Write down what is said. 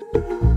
Música